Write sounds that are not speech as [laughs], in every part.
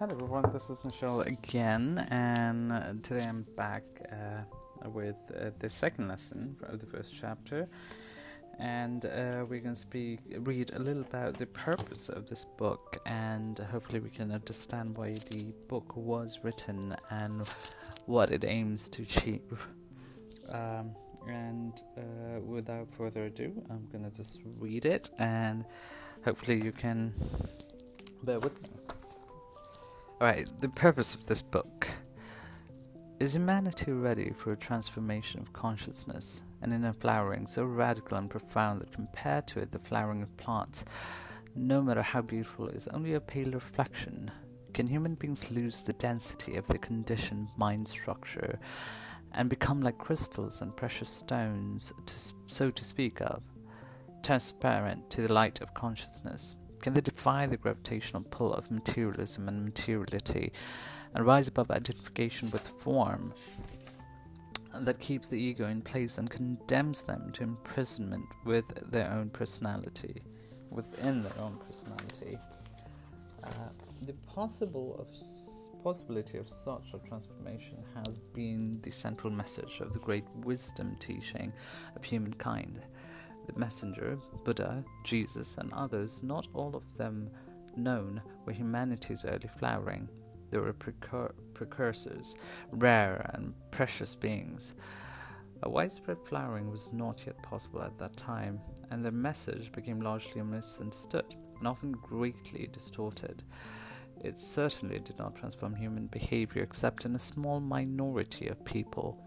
Hello everyone, this is Michelle again, and today I'm back uh, with uh, the second lesson of the first chapter, and uh, we're going to speak, read a little about the purpose of this book, and hopefully we can understand why the book was written and what it aims to achieve. Um, and uh, without further ado, I'm going to just read it, and hopefully you can bear with me. Alright, the purpose of this book. Is humanity ready for a transformation of consciousness, and in a flowering so radical and profound that compared to it, the flowering of plants, no matter how beautiful, is only a pale reflection? Can human beings lose the density of the conditioned mind structure and become like crystals and precious stones, to, so to speak of, transparent to the light of consciousness? Can they defy the gravitational pull of materialism and materiality and rise above identification with form that keeps the ego in place and condemns them to imprisonment with their own personality, within their own personality? Uh, the possible of possibility of such a transformation has been the central message of the great wisdom teaching of humankind the messenger, Buddha, Jesus, and others, not all of them known, were humanity's early flowering. They were precur- precursors, rare and precious beings. A widespread flowering was not yet possible at that time, and their message became largely misunderstood and often greatly distorted. It certainly did not transform human behavior except in a small minority of people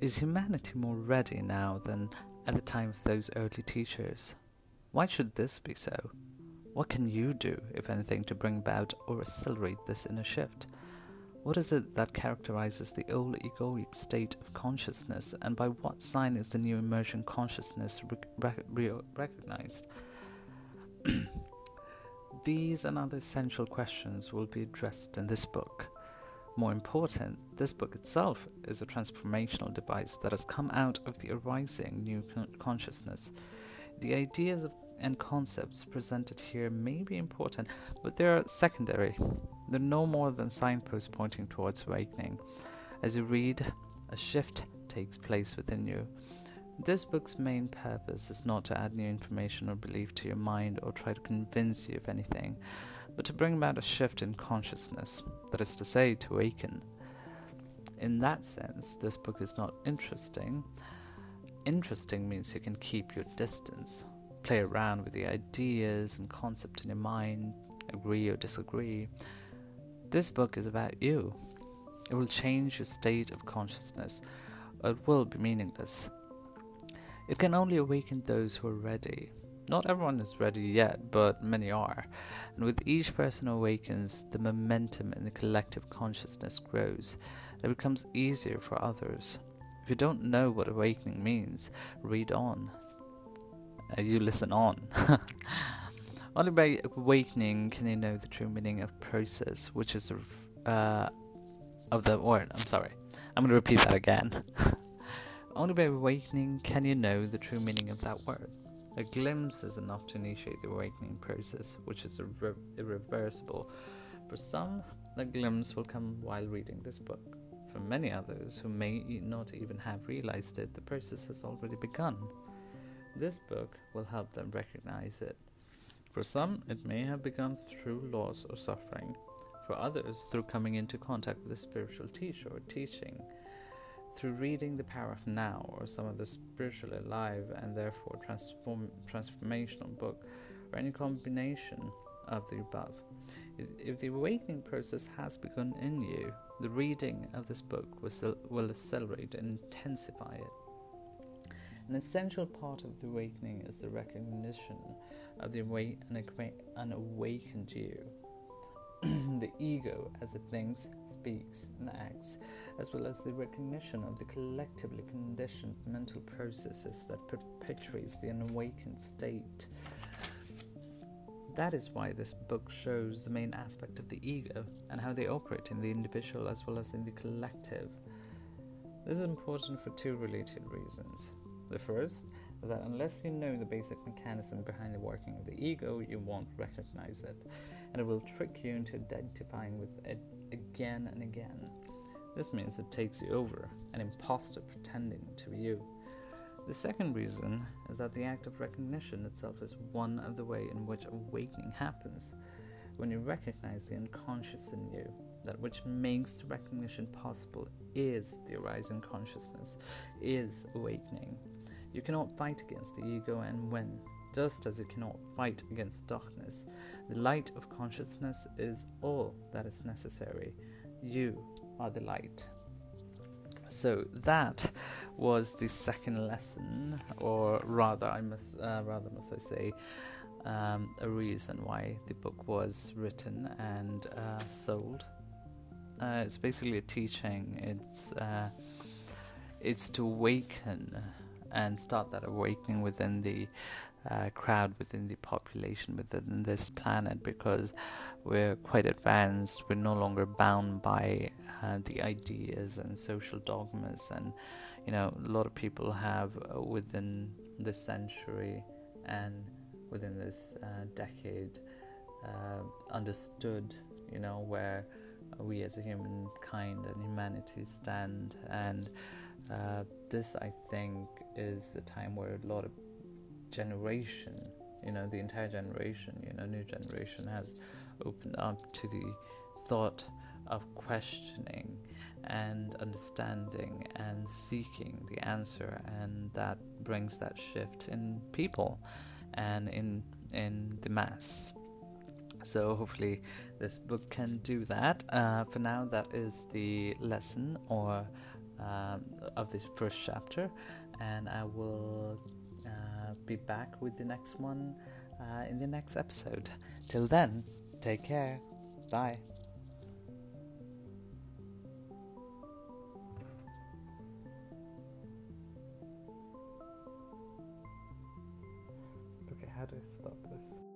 is humanity more ready now than at the time of those early teachers? Why should this be so? What can you do, if anything, to bring about or accelerate this inner shift? What is it that characterizes the old egoic state of consciousness, and by what sign is the new emergent consciousness rec- rec- recognized? [clears throat] These and other essential questions will be addressed in this book. More important, this book itself is a transformational device that has come out of the arising new con- consciousness. The ideas of, and concepts presented here may be important, but they are secondary. They're no more than signposts pointing towards awakening. As you read, a shift takes place within you. This book's main purpose is not to add new information or belief to your mind or try to convince you of anything but to bring about a shift in consciousness, that is to say, to awaken. In that sense, this book is not interesting. Interesting means you can keep your distance, play around with the ideas and concepts in your mind, agree or disagree. This book is about you. It will change your state of consciousness, or it will be meaningless. It can only awaken those who are ready, not everyone is ready yet, but many are. And with each person awakens, the momentum in the collective consciousness grows. It becomes easier for others. If you don't know what awakening means, read on. Uh, you listen on. [laughs] Only by awakening can you know the true meaning of process, which is uh, of the word. I'm sorry. I'm going to repeat that again. [laughs] Only by awakening can you know the true meaning of that word. A glimpse is enough to initiate the awakening process, which is irre- irreversible. For some, the glimpse will come while reading this book. For many others who may not even have realized it, the process has already begun. This book will help them recognize it. For some, it may have begun through loss or suffering. For others, through coming into contact with a spiritual teacher or teaching through reading The Power of Now or some other spiritually alive and therefore transform, transformational book or any combination of the above. If the awakening process has begun in you, the reading of this book will, accelerate and intensify it. An essential part of the awakening is the recognition of the awakened you [clears throat] the ego as it thinks, speaks, and acts, as well as the recognition of the collectively conditioned mental processes that perpetuates the unawakened state. That is why this book shows the main aspect of the ego and how they operate in the individual as well as in the collective. This is important for two related reasons. The first, that unless you know the basic mechanism behind the working of the ego, you won't recognize it, and it will trick you into identifying with it again and again. This means it takes you over, an impostor pretending to be you. The second reason is that the act of recognition itself is one of the way in which awakening happens. When you recognize the unconscious in you, that which makes the recognition possible is the arising consciousness, is awakening. You cannot fight against the ego and win, just as you cannot fight against darkness. The light of consciousness is all that is necessary. You are the light. So that was the second lesson, or rather, I must uh, rather must I say, um, a reason why the book was written and uh, sold. Uh, it's basically a teaching. It's uh, it's to awaken and start that awakening within the uh, crowd, within the population, within this planet, because we're quite advanced. We're no longer bound by uh, the ideas and social dogmas, and you know, a lot of people have uh, within this century and within this uh, decade uh, understood, you know, where we as a humankind and humanity stand. And uh, this, I think, is the time where a lot of generation, you know, the entire generation, you know, new generation has opened up to the thought of questioning and understanding and seeking the answer and that brings that shift in people and in in the mass so hopefully this book can do that. Uh, for now, that is the lesson or um, of this first chapter, and I will uh, be back with the next one uh, in the next episode. Till then, take care. Bye. Okay, how do I stop this?